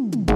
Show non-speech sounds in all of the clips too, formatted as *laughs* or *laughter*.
No,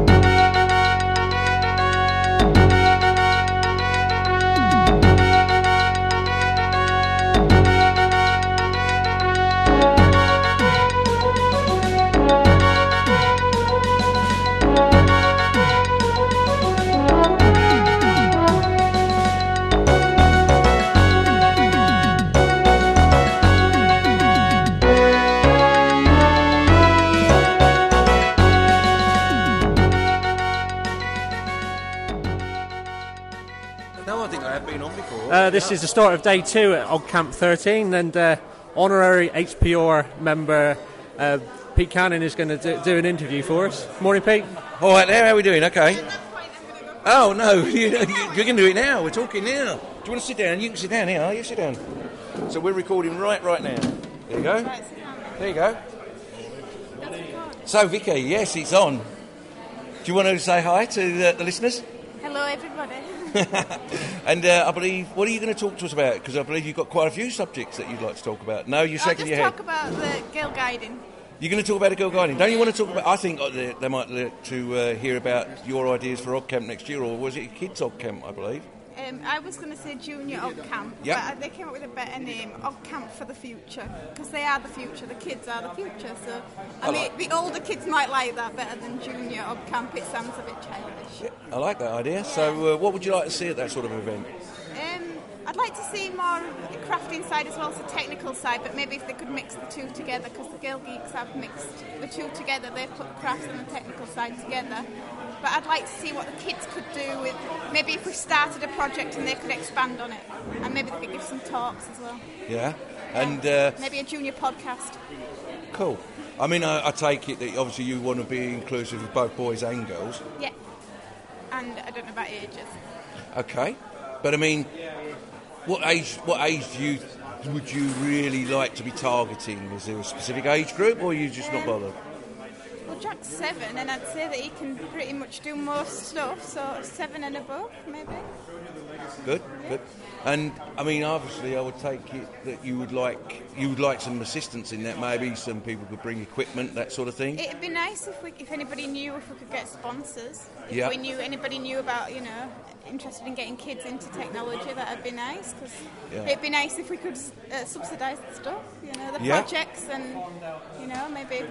Uh, this is the start of day two at OggCamp 13, and uh, honorary HPR member uh, Pete Cannon is going to do, do an interview for us. Morning, Pete. All right, there. How are we doing? Okay. Oh no, *laughs* you, you can do it now. We're talking now. Do you want to sit down? You can sit down here. You sit down. So we're recording right, right now. There you go. There you go. So Vicky, yes, it's on. Do you want to say hi to the, the listeners? Hello, everybody. *laughs* And uh, I believe, what are you going to talk to us about? Because I believe you've got quite a few subjects that you'd like to talk about. No, you're shaking your head. talk about the girl guiding. You're going to talk about a girl guiding. Don't you want to talk about? I think uh, they, they might like to uh, hear about your ideas for OggCamp next year, or was it Kids OggCamp? I believe. Um, I was going to say Junior Og Camp, Yep. but they came up with a better name, OggCamp for the Future, because they are the future. The kids are the future. So, I, I mean, like- the older kids might like that better than Junior OggCamp. It sounds a bit childish. I like that idea. So, uh, what would you like to see at that sort of event? Um, I'd like to see more crafting side as well as the technical side, but maybe if they could mix the two together, because the Girl Geeks have mixed the two together. They've put the crafts and the technical side together. But I'd like to see what the kids could do with maybe if we started a project and they could expand on it, and maybe they could give some talks as well. Yeah, and uh, Maybe a junior podcast. cool. I mean, I, I take it that obviously you want to be inclusive of both boys and girls. Yeah. And I don't know about ages. Okay, but I mean, what age? What age do you would you really like to be targeting? Is there a specific age group, or are you just not bothered? Well, Jack's seven, and I'd say that he can pretty much do most stuff, so seven and above, maybe. Good, good. And I mean, obviously, I would take it that you would like you would like some assistance in that. Maybe some people could bring equipment, that sort of thing. It'd be nice if we, if anybody knew if we could get sponsors. If Yeah. we knew anybody knew about, you know, interested in getting kids into technology, that'd be nice. Because Yeah. it'd be nice if we could uh, subsidise the stuff, you know, the Yeah. projects and, you know, maybe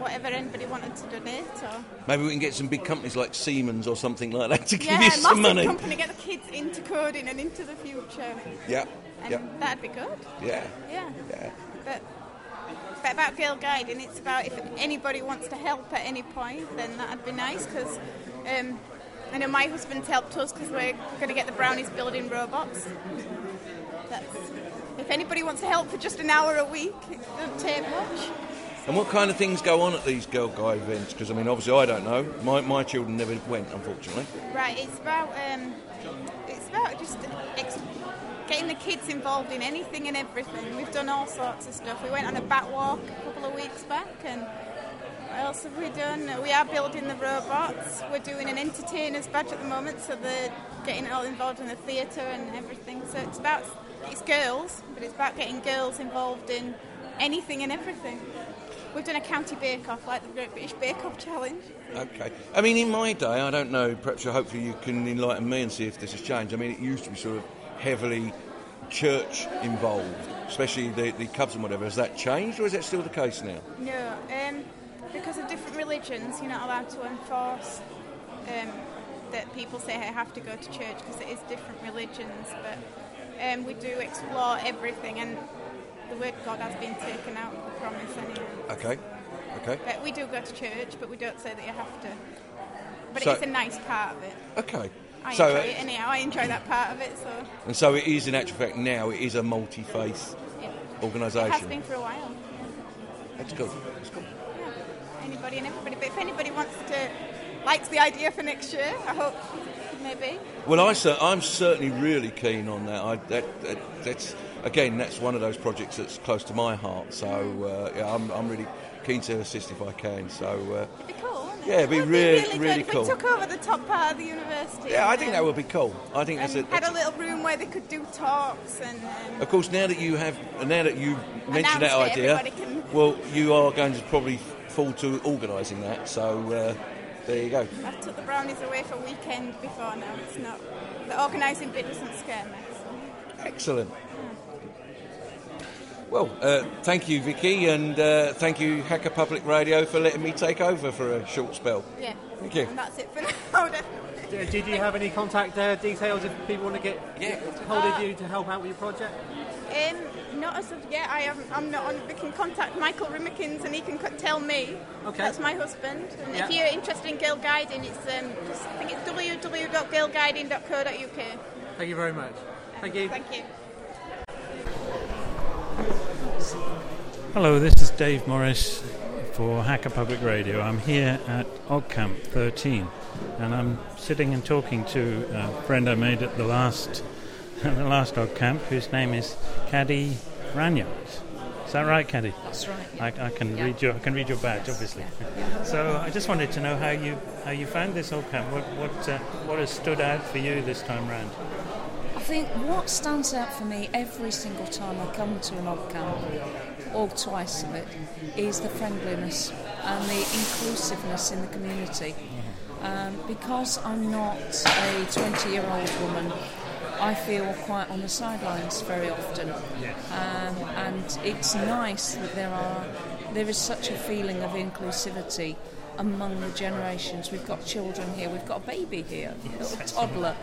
whatever anybody wanted to donate or. Maybe we can get some big companies like Siemens or something like that to give yeah, you some money. company get the kids into coding and into the future, Yeah, and yeah, that'd be good. yeah, Yeah. yeah. But, but about girl guiding, it's about if anybody wants to help at any point, then that'd be nice because um, I know my husband's helped us because we're going to get the brownies building robots. That's, if anybody wants to help for just an hour a week, it doesn't take much. And what kind of things go on at these Girl guy events? Because I mean, obviously, I don't know. My, my children never went, unfortunately. Right, it's about um, it's about just ex- getting the kids involved in anything and everything. We've done all sorts of stuff. We went on a bat walk a couple of weeks back, and what else have we done? We are building the robots. We're doing an entertainers badge at the moment, so they're getting all involved in the theatre and everything. So it's about it's girls, but it's about getting girls involved in anything and everything. We've done a county bake-off, like the Great British Bake-Off Challenge. Okay. I mean, in my day, I don't know. Perhaps, hopefully, you can enlighten me and see if this has changed. I mean, it used to be sort of heavily church involved, especially the, the Cubs and whatever. Has that changed, or is that still the case now? No, um, because of different religions, you're not allowed to enforce um, that people say I have to go to church because it is different religions. But um, we do explore everything, and the word God has been taken out promise anyway. Okay. Okay. But we do go to church, but we don't say that you have to. But So- it's a nice part of it. Okay. I so, enjoy it anyhow. I enjoy that part of it. So and so it is, in actual fact, now it is a multi-faith yeah. it has organisation. been for a while. That's good. That's good. Yeah. Anybody and everybody. But if anybody wants to likes the idea for next year, I hope maybe. Well, I I'm certainly really keen on that. I, that, that. That's again, that's one of those projects that's close to my heart. So uh, yeah, I'm, I'm really keen to assist if I can. So uh, It'd be cool. Wouldn't it? Yeah, it'd be It really- good really if cool. We took over the top part of the university. yeah, I think that would be cool. I think that's it. had a little room where they could do talks and. Um, Of course, now that you have, now that you mentioned that idea, can- well, you are going to probably fall to organising that. So uh, There you go. I've took the brownies away for weekend before now. It's not. The organising bit doesn't scare me. So. Excellent. Hmm. Well, uh, thank you, Vicky, and uh, thank you, Hacker Public Radio, for letting me take over for a short spell. Yeah. Thank you. And that's it for now. then. D- Did you have any contact uh, details if people want to get Yeah. hold of you to help out with your project? Um, not as of yet. I am. I'm not on. We can contact Michael Rimikins and he can tell me. Okay. That's my husband. And if you're interested in girl guiding, it's um, just, I think it's www.girlguiding.co.uk. Thank you very much. Thank you. Thank you. Hello, this is Dave Morris for Hacker Public Radio. I'm here at OggCamp 13 and I'm sitting and talking to a friend I made at the last *laughs* the last OggCamp whose name is Caddy Ranyos. Is that right, Caddy? That's right. I, I can Yeah. read your I can read your badge, obviously. Yeah. So I just wanted to know how you how you found this OggCamp. What what uh, what has stood out for you this time round? I think what stands out for me every single time I come to an OggCamp, or twice of it, is the friendliness and the inclusiveness in the community. Um, because I'm not a 20 year old woman, I feel quite on the sidelines very often. Um, and it's nice that there are there is such a feeling of inclusivity among the generations. We've got children here, we've got a baby here, a little toddler,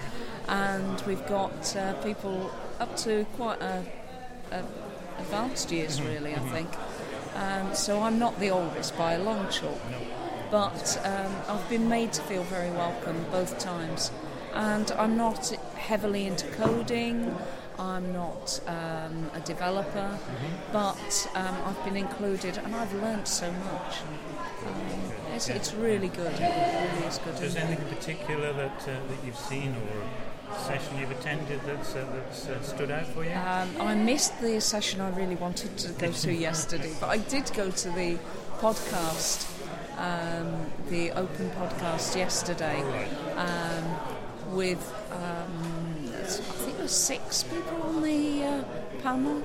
and we've got uh, people up to quite a, a advanced years, really. I think. Um, so I'm not the oldest by a long chalk, but um, I've been made to feel very welcome both times. And I'm not heavily into coding. I'm not um, a developer, but um, I've been included, and I've learnt so much. Um, it's, it's really good. It really is good. Is there anything in particular that uh, that you've seen or session you've attended that's uh, that's uh, stood out for you? Um, I missed the session I really wanted to go to *laughs* yesterday, but I did go to the podcast, um, the open podcast yesterday, um, with were six people on the uh, panel,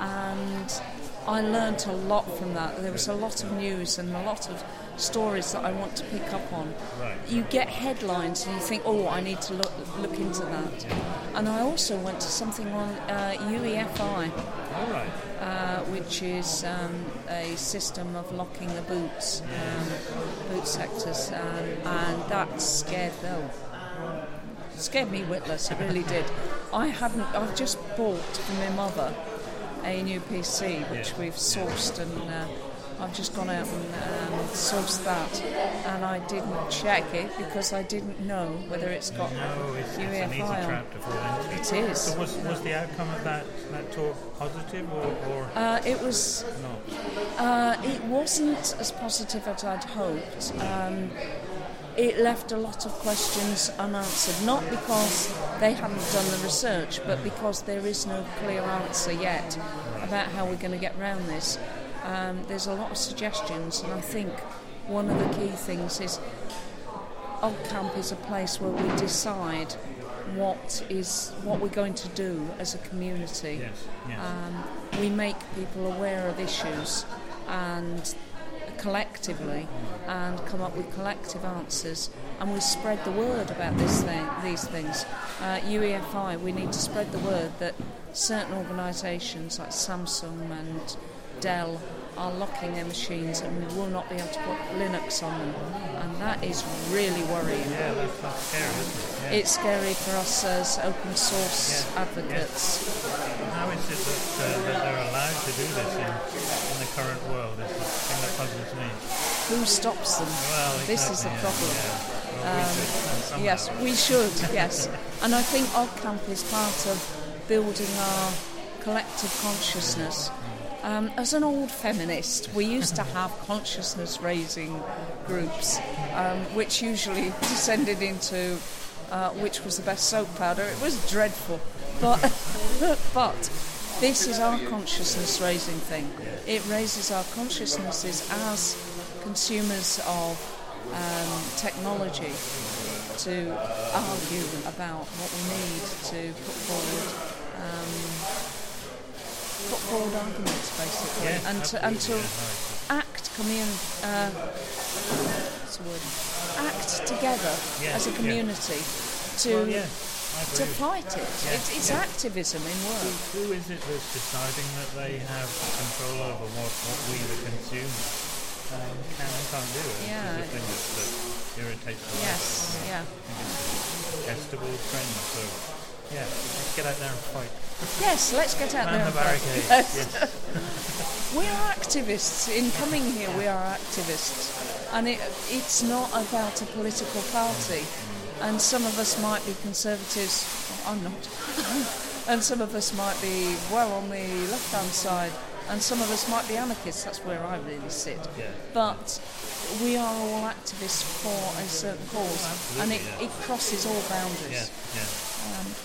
and I learnt a lot from that. There was a lot of news and a lot of stories that I want to pick up on. You get headlines and you think, oh, I need to look, look into that. And I also went to something on uh, UEFI, All right. uh, which is um, a system of locking the boots, um, boot sectors, um, and that scared them. Scared me witless, it really did. I hadn't. I've just bought for my mother a new PC, which we've sourced, and uh, I've just gone out and um, sourced that, and I didn't check it because I didn't know whether it's got No, it's, it's an easy UEFI on. trap to fall into. It is. So was, was the outcome of that, that talk positive or, or Uh, it was not? Uh, it wasn't as positive as I'd hoped. Um, it left a lot of questions unanswered, not because they hadn't done the research, but because there is no clear answer yet about how we're going to get around this. Um, there's a lot of suggestions, and I think one of the key things is OggCamp is a place where we decide what is what we're going to do as a community. Yes, yes. Um, we make people aware of issues and collectively and come up with collective answers and we spread the word about this thing, these things. Uh, UEFI, we need to spread the word that certain organisations like Samsung and Dell are locking their machines and we will not be able to put Linux on them. And that is really worrying. Yeah, that's, that's scary, isn't it? It's scary for us as open source Yeah, advocates. How is it that, uh, that they're allowed to do this in, in the current world? Puzzles me. Who stops them? Well, this is the problem. yeah. Well, we. Yes, we should, *laughs* yes. And I think OggCamp is part of building our collective consciousness. Um, as an old feminist, we used to have *laughs* consciousness raising groups, um, which usually *laughs* descended into uh, which was the best soap powder. It was dreadful. But, but this is our consciousness raising thing. It raises our consciousnesses as consumers of um, technology to argue about what we need to put forward. Um, put forward arguments basically Yes, and to, and to yeah, act commun- uh, the word? Act together Yeah, as a yeah. community to Well, yeah, to fight it. Yeah, It's, it's yeah. activism in work. Who is it that's deciding that they have control over what, what we, the consumer, um, can and can't do? This Yeah. is the thing that, that irritates me. Yes, yeah. Testable trend. So, yeah, let's get out there and fight. Yes, let's get out Man there. the and fight. *laughs* Yes. We are activists. In coming here, we are activists. And it, it's not about a political party. And some of us might be conservatives. I'm not. *laughs* and some of us might be well on the left hand side. And some of us might be anarchists. That's where I really sit. Yeah. But we are all activists for a certain cause. and it, absolutely, it crosses all boundaries. Yeah, yeah.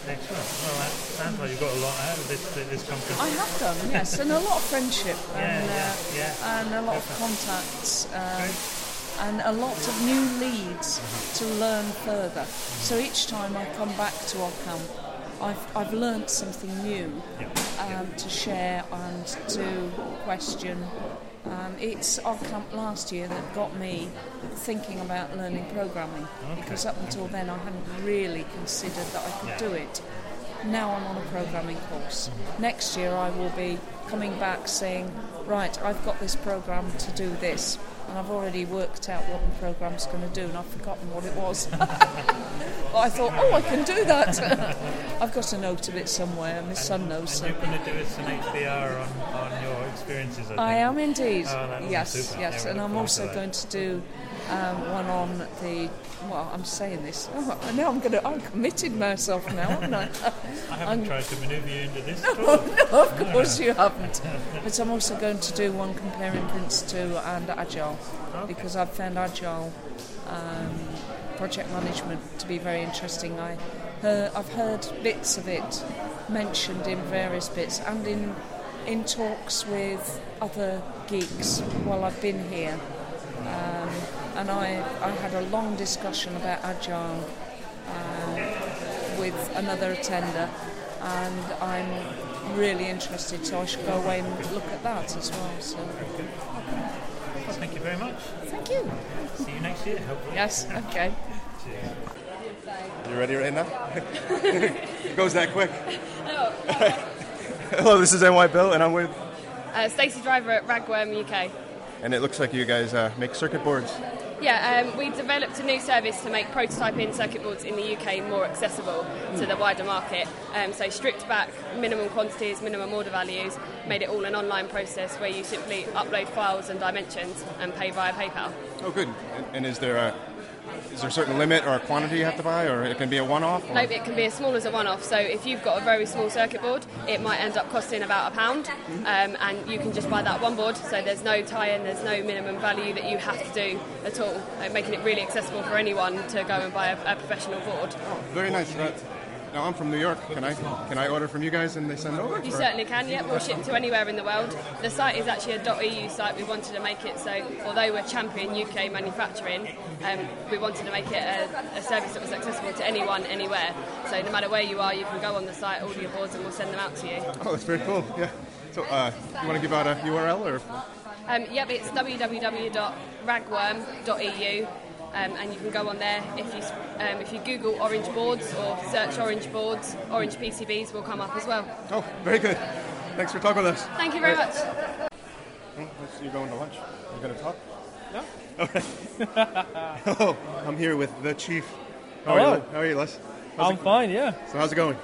Excellent. Well, that sounds like you've got a lot out of this, this conference. I have done, yes, and a lot of friendship and, Yeah, uh, yeah, yeah. and a lot of contacts um, and a lot of new leads to learn further. So each time I come back to OggCamp, I've, I've learnt something new um, to share and to question. Um, it's OggCamp last year that got me thinking about learning programming because up until then I hadn't really considered that I could Yeah. do it. Now I'm on a programming course. Next year I will be coming back saying, right, I've got this program to do this. And I've already worked out what the program's going to do, and I've forgotten what it was. *laughs* but I thought, oh, I can do that. *laughs* I've got a note of it somewhere. My son knows. And you're going to do us an HPR on, on your experiences, I. I am indeed. Oh, that would be yes, yes, and I'm also going to do um, one on the. Well, I'm saying this. *laughs* Oh, now I'm going to. I'm committed myself now, haven't I? *laughs* I haven't I'm- tried to manoeuvre you into this *laughs* all. no, of course you haven't. But I'm also going to do one comparing Prince 2 and Agile because I've found Agile um, project management to be very interesting. I heard, I've heard bits of it mentioned in various bits and in in talks with other geeks while I've been here. Um, and I, I had a long discussion about Agile um, with another attender, and I'm really interested, so I should go away and look at that as well. So, thank you very much. thank you. See you next year, hopefully. Yes, okay. You ready right now? *laughs* it goes that quick. *laughs* Hello, this is NY Bill, and I'm with. Uh, Stacey Driver at Ragworm UK. And it looks like you guys uh, make circuit boards. Yeah, um, we developed a new service to make prototyping circuit boards in the UK more accessible to the wider market. Um, so stripped back minimum quantities, minimum order values, made it all an online process where you simply upload files and dimensions and pay via PayPal. Oh, good. And, and is there a is there a certain limit or a quantity you have to buy, or it can be a one-off? or- No, it can be as small as a one-off. So if you've got a very small circuit board, it might end up costing about a pound, um, and you can just buy that one board. So there's no tie-in, there's no minimum value that you have to do at all, like making it really accessible for anyone to go and buy a, a professional board. Very nice. Right. Now I'm from New York. Can I can I order from you guys and they send it over? You Or- certainly can, Yep, We'll ship to anywhere in the world. The site is actually a .eu site. We wanted to make it so, although we're champion UK manufacturing, um, we wanted to make it a, a service that was accessible to anyone, anywhere. So no matter where you are, you can go on the site, order your boards, and we'll send them out to you. Oh, that's very cool. Yeah. So, uh, you want to give out a URL or? Um, yep, it's www.ragworm.eu. Um, and you can go on there if you um, if you Google orange boards or search orange boards, orange PCBs will come up as well. Oh, very good. Thanks for talking with us. Thank you very much. Hmm, let's- You're going to lunch. You're going to talk? No. All right. *laughs* Hello. I'm here with the chief. How Are Hello. you? How are you, Les? How's I'm it- fine, yeah. So how's it going?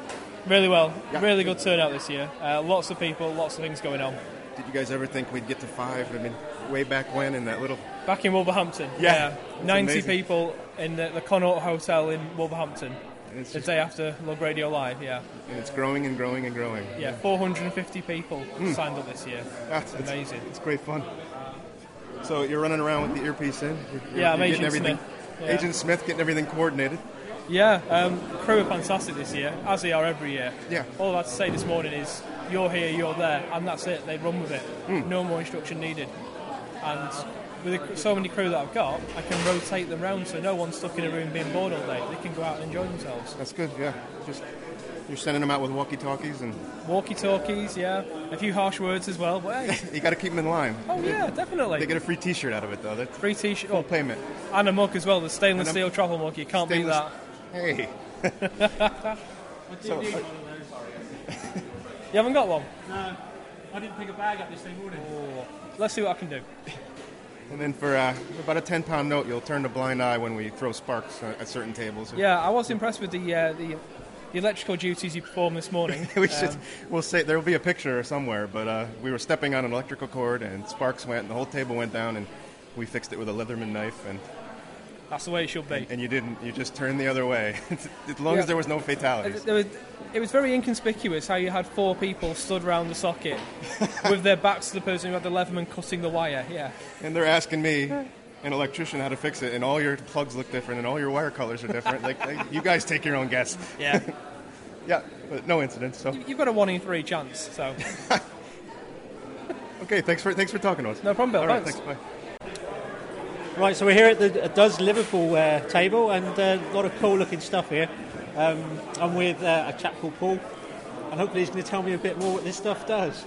Really well. Yeah. Really good turnout this year. Uh, lots of people, lots of things going on. Did you guys ever think we'd get to five? I mean, way back when in that little. Back in Wolverhampton, Yeah, it's 90 amazing. people in the, the Connaught Hotel in Wolverhampton it's, the day after LugRadio Live, yeah. and it's growing and growing and growing. Yeah, 450 people signed up this year. That's it's, Amazing. It's great fun. So you're running around with the earpiece in. You're, Yeah, you're Agent everything. Smith. Yeah. Agent Smith getting everything coordinated. Yeah, um, crew are fantastic this year, as they are every year. Yeah. All I've had to say this morning is, you're here, you're there, and that's it. They run with it. Hmm. No more instruction needed. And with so many crew that I've got, I can rotate them round so no one's stuck in a room being bored all day. They can go out and enjoy themselves. That's good. Yeah. Just You're sending them out with walkie-talkies, and Walkie-talkies, yeah. A few harsh words as well, but hey. *laughs* you got to keep them in line. Oh yeah, definitely. They get a free T-shirt out of it, though. That's free T-shirt, full oh, payment. and a mug as well. The stainless steel travel mug. You can't beat that. Hey. *laughs* So, uh, You haven't got one? No, I didn't pick a bag up this morning. Oh, let's see what I can do. And then for uh, about a ten-pound note, you'll turn a blind eye when we throw sparks uh, at certain tables. Yeah, I was impressed with the uh, the, the electrical duties you performed this morning. *laughs* we should. Um, we'll say there will be a picture somewhere, but uh, we were stepping on an electrical cord, and sparks went, and the whole table went down, and we fixed it with a Leatherman knife, and that's the way it should be. and you didn't. You just turned the other way, *laughs* as long Yeah. as there was no fatalities. There was, it was very inconspicuous how you had four people stood around the socket *laughs* with their backs to the person who had the Leatherman cutting the wire. Yeah. And they're asking me, an electrician, how to fix it, and all your plugs look different, and all your wire colors are different. like, like, you guys take your own guess. Yeah. *laughs* Yeah, but no incidents. So You've got a one in three chance, so okay, thanks for thanks for talking to us. no problem, Bill. All right, thanks. Bye. Right, so we're here at the Does Liverpool uh, table, and uh, a lot of cool-looking stuff here. Um, I'm with uh, a chap called Paul, and hopefully he's going to tell me a bit more what this stuff does.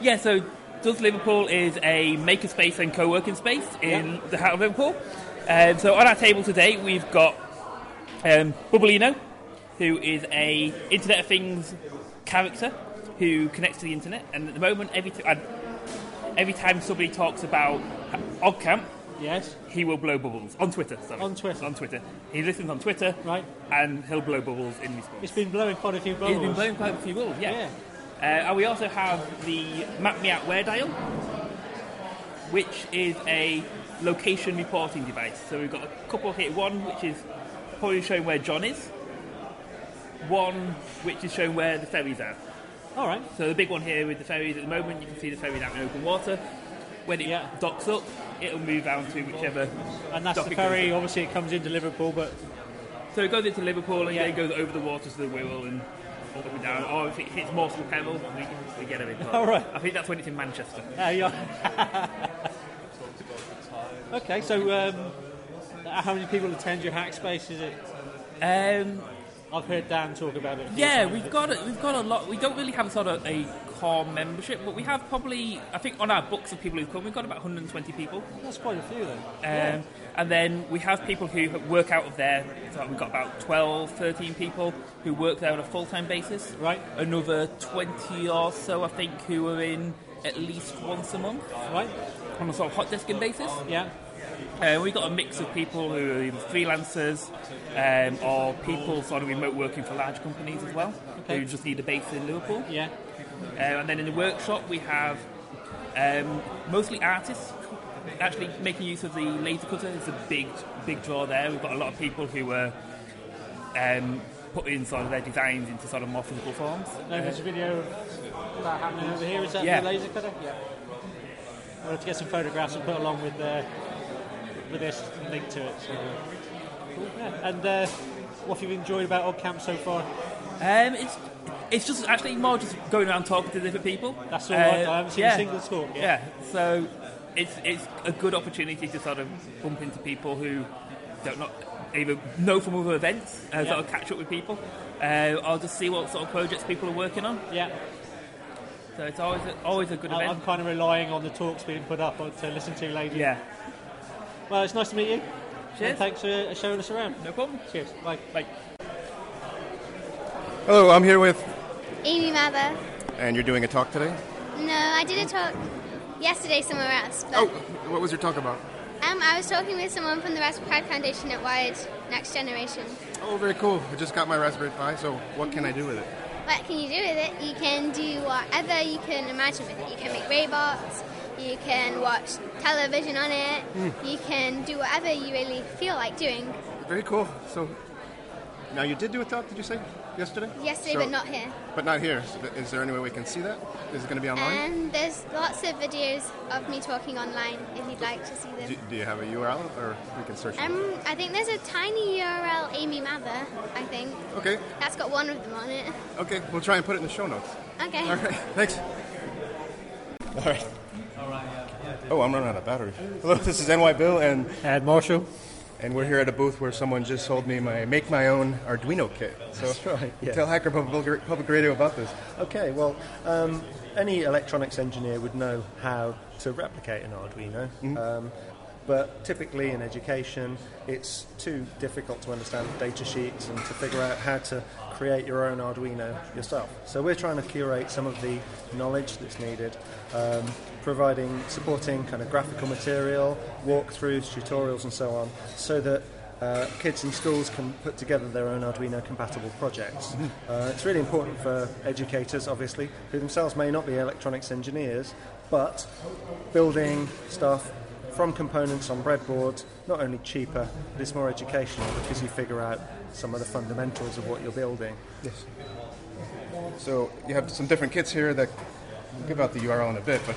Yeah, so Does Liverpool is a makerspace and co-working space in the heart of Liverpool. Um, so on our table today, we've got um, Bubblino, who is a Internet of Things character who connects to the internet. And at the moment, every t- uh, every time somebody talks about OggCamp, Yes. he will blow bubbles on Twitter. Sorry. On Twitter. On Twitter. He listens on Twitter, Right. and he'll blow bubbles in response. It's been blowing quite a few He's bubbles. been blowing quite a few bubbles, yeah. Uh, and we also have the Map Me Out Where dial, which is a location reporting device. So we've got a couple here. One which is probably showing where John is. One which is showing where the ferries are. All right. So the big one here with the ferries at the moment, you can see the ferries out in open water. When it Yeah. docks up, it'll move down to whichever. And that's the ferry. Obviously, it comes into Liverpool, but So it goes into Liverpool and Yeah. then goes over the water to the Wirral and up and down. Or if it hits Morsel Pebble, we, we get a bit. *laughs* All right. I think that's when it's in Manchester. uh, *laughs* yeah. *laughs* okay, so um, how many people attend your hack space? Is it? Um, I've heard Dan talk about it. yeah, we've got a, we've got a lot. We don't really have sort of a core membership, but we have probably I think on our books of people who've come, we've got about 120 people. That's quite a few then. Um, And then we have people who work out of there. So we've got about 12, 13 people who work there on a full time basis. Right. Another 20 or so, I think, who are in at least once a month Right. on a sort of hot desking basis. Yeah. Uh, we've got a mix of people who are either freelancers um, or people sort of remote working for large companies as well, Okay. who just need a base in Liverpool. Yeah. Uh, and then in the workshop, we have um, mostly artists actually making use of the laser cutter. It's a big, big draw there. We've got a lot of people who are um, putting sort of their designs into sort of more physical forms. No, there's a video of that happening over here. Is that Yeah. the laser cutter? Yeah. I'll have to get some photographs and put along with uh, with this link to it. So, uh, cool. Yeah. And uh, what have you enjoyed about OggCamp so far? Um, it's it's just actually more just going around talking to different people. That's all Uh, I haven't seen yeah. a single talk yet. Yeah, so it's it's a good opportunity to sort of bump into people who don't not either know from other events, uh, Yeah. sort of catch up with people, uh, or just see what sort of projects people are working on. Yeah. So it's always a, always a good event. I'm kind of relying on the talks being put up to listen to later. Yeah. Well, it's nice to meet you. Cheers. And thanks for showing us around. No problem. Cheers. Bye. Bye. Hello, I'm here with, Amy Mather. and you're doing a talk today. No, I did a talk yesterday somewhere else. Oh, what was your talk about? um, I was talking with someone from the Raspberry Pi Foundation at Wired Next Generation. Oh, very cool. I just got my Raspberry Pi, so what can I do with it? What can you do with it? You can do whatever you can imagine with it. You can make robots. You can watch television on it. Hmm. You can do whatever you really feel like doing. Very cool. So, now you did do a talk, did you say, yesterday? Yesterday, So- but not here. But not here. So Is there any way we can see that? Is it going to be online? And there's lots of videos of me talking online if you'd like to see them. do, do you have a URL, or we can search it? Um, I think there's a tiny URL, Amy Mather, I think. Okay, That's got one of them on it. okay. We'll try and put it in the show notes. Okay. All right, thanks. All right. Oh, I'm running out of battery. Hello, this is NY Bill and Ed Marshall. And we're here at a booth where someone just sold me my make my own Arduino kit. So That's right, yeah. tell Hacker Public, Public Radio about this. Okay, well, um, any electronics engineer would know how to replicate an Arduino. Mm-hmm. Um, but typically in education, it's too difficult to understand data sheets and to figure out how to create your own Arduino yourself. So we're trying to curate some of the knowledge that's needed, um, providing, supporting kind of graphical material, walkthroughs, tutorials, and so on, so that uh, kids in schools can put together their own Arduino compatible projects. Uh, it's really important for educators, obviously, who themselves may not be electronics engineers, but building stuff from components on breadboards, not only cheaper, but it's more educational because you figure out some of the fundamentals of what you're building. Yes. So you have some different kits here that we'll give out the URL in a bit, but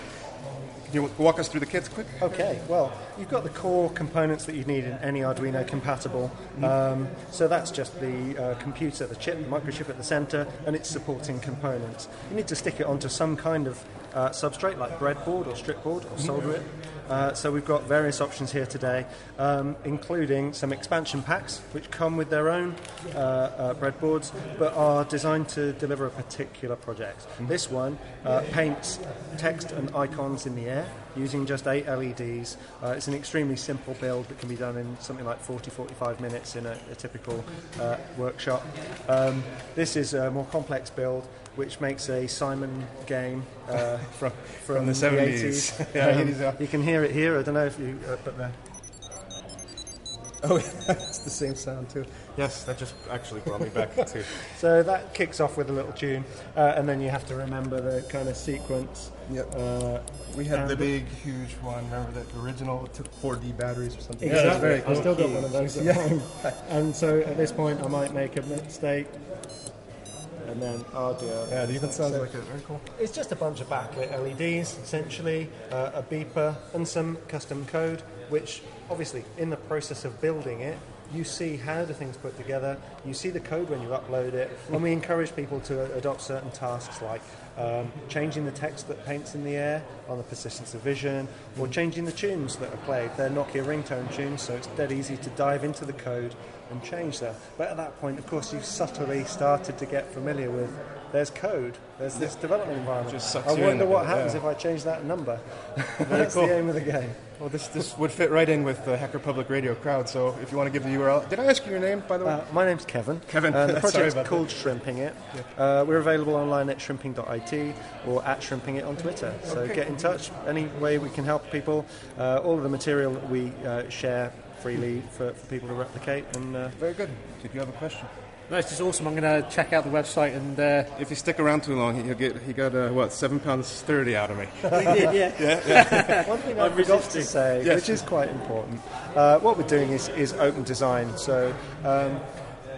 can you walk us through the kits quick? Okay, well, you've got the core components that you need in any Arduino compatible. Um, so that's just the uh, computer, the chip, the microchip at the center, and its supporting components. You need to stick it onto some kind of uh, substrate like breadboard or stripboard or solder it. Uh, so we've got various options here today, um, including some expansion packs which come with their own uh, uh, breadboards but are designed to deliver a particular project. This one uh, paints text and icons in the air using just eight LEDs. Uh, it's an extremely simple build that can be done in something like 40-45 minutes in a, a typical workshop. Um, this is a more complex build which makes a Simon game uh, *laughs* From- from, from the 70s. 80s. *laughs* Yeah, Um, 80s, yeah. You can hear it here. I don't know if you, uh, but the, Oh, *laughs* it's the same sound too. Yes, that just actually brought me back to. So that kicks off with a little tune, uh, and then you have to remember the kind of sequence. Yep. Uh, We had the big, huge one. Remember that original? It took 4D batteries or something. Exactly. that's very I've still got one of those at Yeah. home. And so at this point, I might make a mistake, and then oh dear. Yeah, it even sounds So like it. Very cool. It's just a bunch of backlit LEDs, essentially, uh, a beeper, and some custom code, which obviously, in the process of building it, you see how the thing's put together, you see the code when you upload it, and we encourage people to adopt certain tasks like um, changing the text that paints in the air on the persistence of vision, or changing the tunes that are played. They're Nokia ringtone tunes, so it's dead easy to dive into the code and change that. But at that point, of course, you've subtly started to get familiar with there's code, there's this development environment. I wonder what bit, happens yeah. if I change that number. Very *laughs* That's cool. the aim of the game. Well, this this would fit right in with the Hacker Public Radio crowd. So if you want to give the URL, did I ask you your name by the way? Uh, my name's Kevin. Kevin. Uh, the *laughs* project's called Shrimping It. Uh, we're available online at shrimping.it or at Shrimping It on Twitter. So Okay. get in touch. Any way we can help people. Uh, all of the material that we uh, share freely for, for people to replicate. And uh, Very good. Did you have a question? No, it's just awesome. I'm going to check out the website and. Uh, If you stick around too long, he'll get he got uh, what seven pounds thirty out of me. *laughs* We did, yeah. yeah, yeah. *laughs* One thing I forgot to say, Yes. which is quite important, uh, what we're doing is, is open design. So um,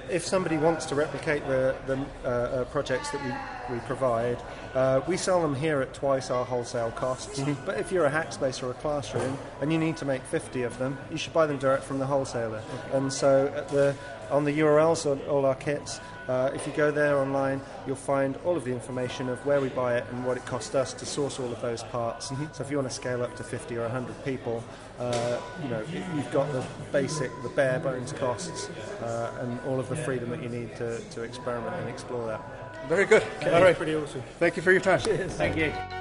if somebody wants to replicate the, the uh, uh, projects that we, we provide, uh, we sell them here at twice our wholesale costs. Mm-hmm. But if you're a hack space or a classroom and you need to make 50 of them, you should buy them direct from the wholesaler. And so at the, on the URLs on all our kits, uh, if you go there online, you'll find all of the information of where we buy it and what it cost us to source all of those parts. So if you want to scale up to 50 or 100 people, uh, you know you've got the basic, the bare bones costs, uh, and all of the freedom that you need to, to experiment and explore that. Very good. Okay, All right. pretty awesome. Thank you for your time. Thank you.